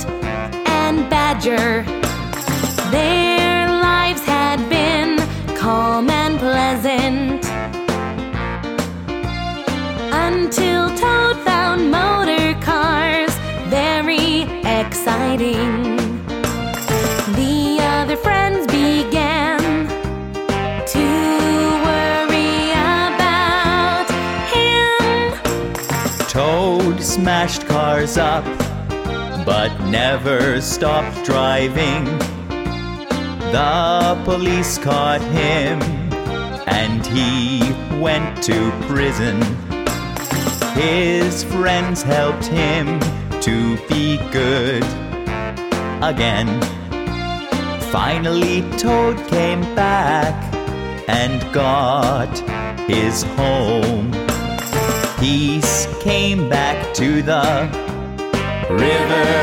and badger. Their lives had been calm and pleasant until Toad found motor cars very exciting. The other friends began to worry about him. Toad smashed cars up but never stopped driving. The police caught him, and he went to prison. His friends helped him to be good again. Finally, Toad came back and got his home. Peace came back to the river